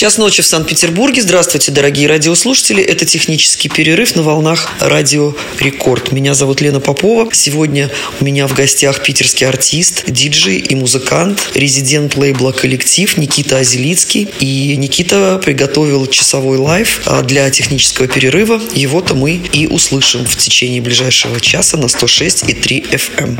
Час ночи в Санкт-Петербурге. Здравствуйте, дорогие радиослушатели. Это технический перерыв на волнах Радио Рекорд. Меня зовут Лена Попова. Сегодня у меня в гостях питерский артист, диджей и музыкант, резидент лейбла «Коллектив» Никита Азелицкий. И Никита приготовил часовой лайв а, для технического перерыва. Его-то мы и услышим в течение ближайшего часа на 106,3 FM.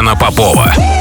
Клаб. Лена Попова.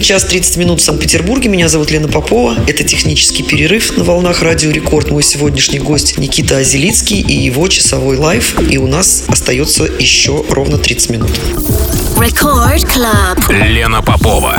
1 час 30 минут в Санкт-Петербурге. Меня зовут Лена Попова. Это технический перерыв на волнах Радио Рекорд. Мой сегодняшний гость Никита Азелицкий и его часовой лайф. И у нас остается еще ровно 30 минут. Record Club. Лена Попова.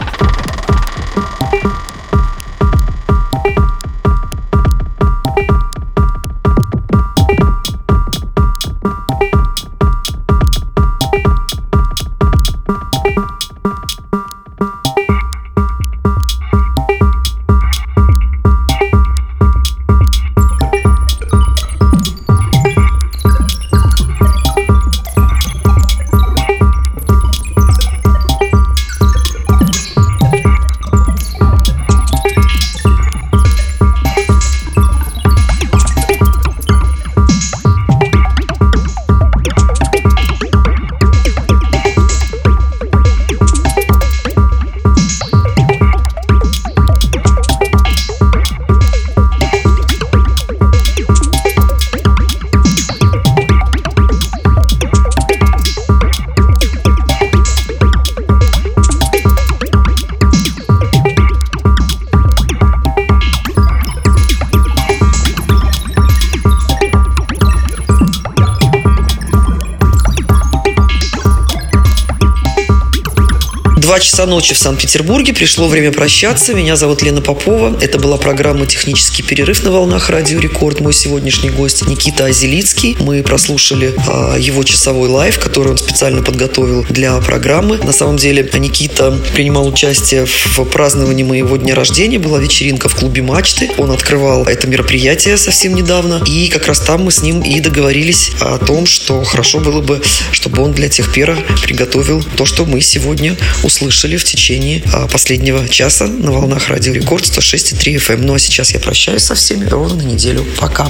Часа ночи в Санкт-Петербурге. Пришло время прощаться. Меня зовут Лена Попова. Это была программа «Технический перерыв» на волнах Радио Рекорд. Мой сегодняшний гость Никита Азелицкий. Мы прослушали а, его часовой лайв, который он специально подготовил для программы. На самом деле Никита принимал участие в праздновании моего дня рождения. Была вечеринка в клубе «Мачты». Он открывал это мероприятие совсем недавно. И как раз там мы с ним и договорились о том, что хорошо было бы, чтобы он для техпера приготовил то, что мы сегодня услышали в течение а, последнего часа на волнах Радио Рекорд 106,3 FM. Ну а сейчас я прощаюсь со всеми ровно неделю. Пока.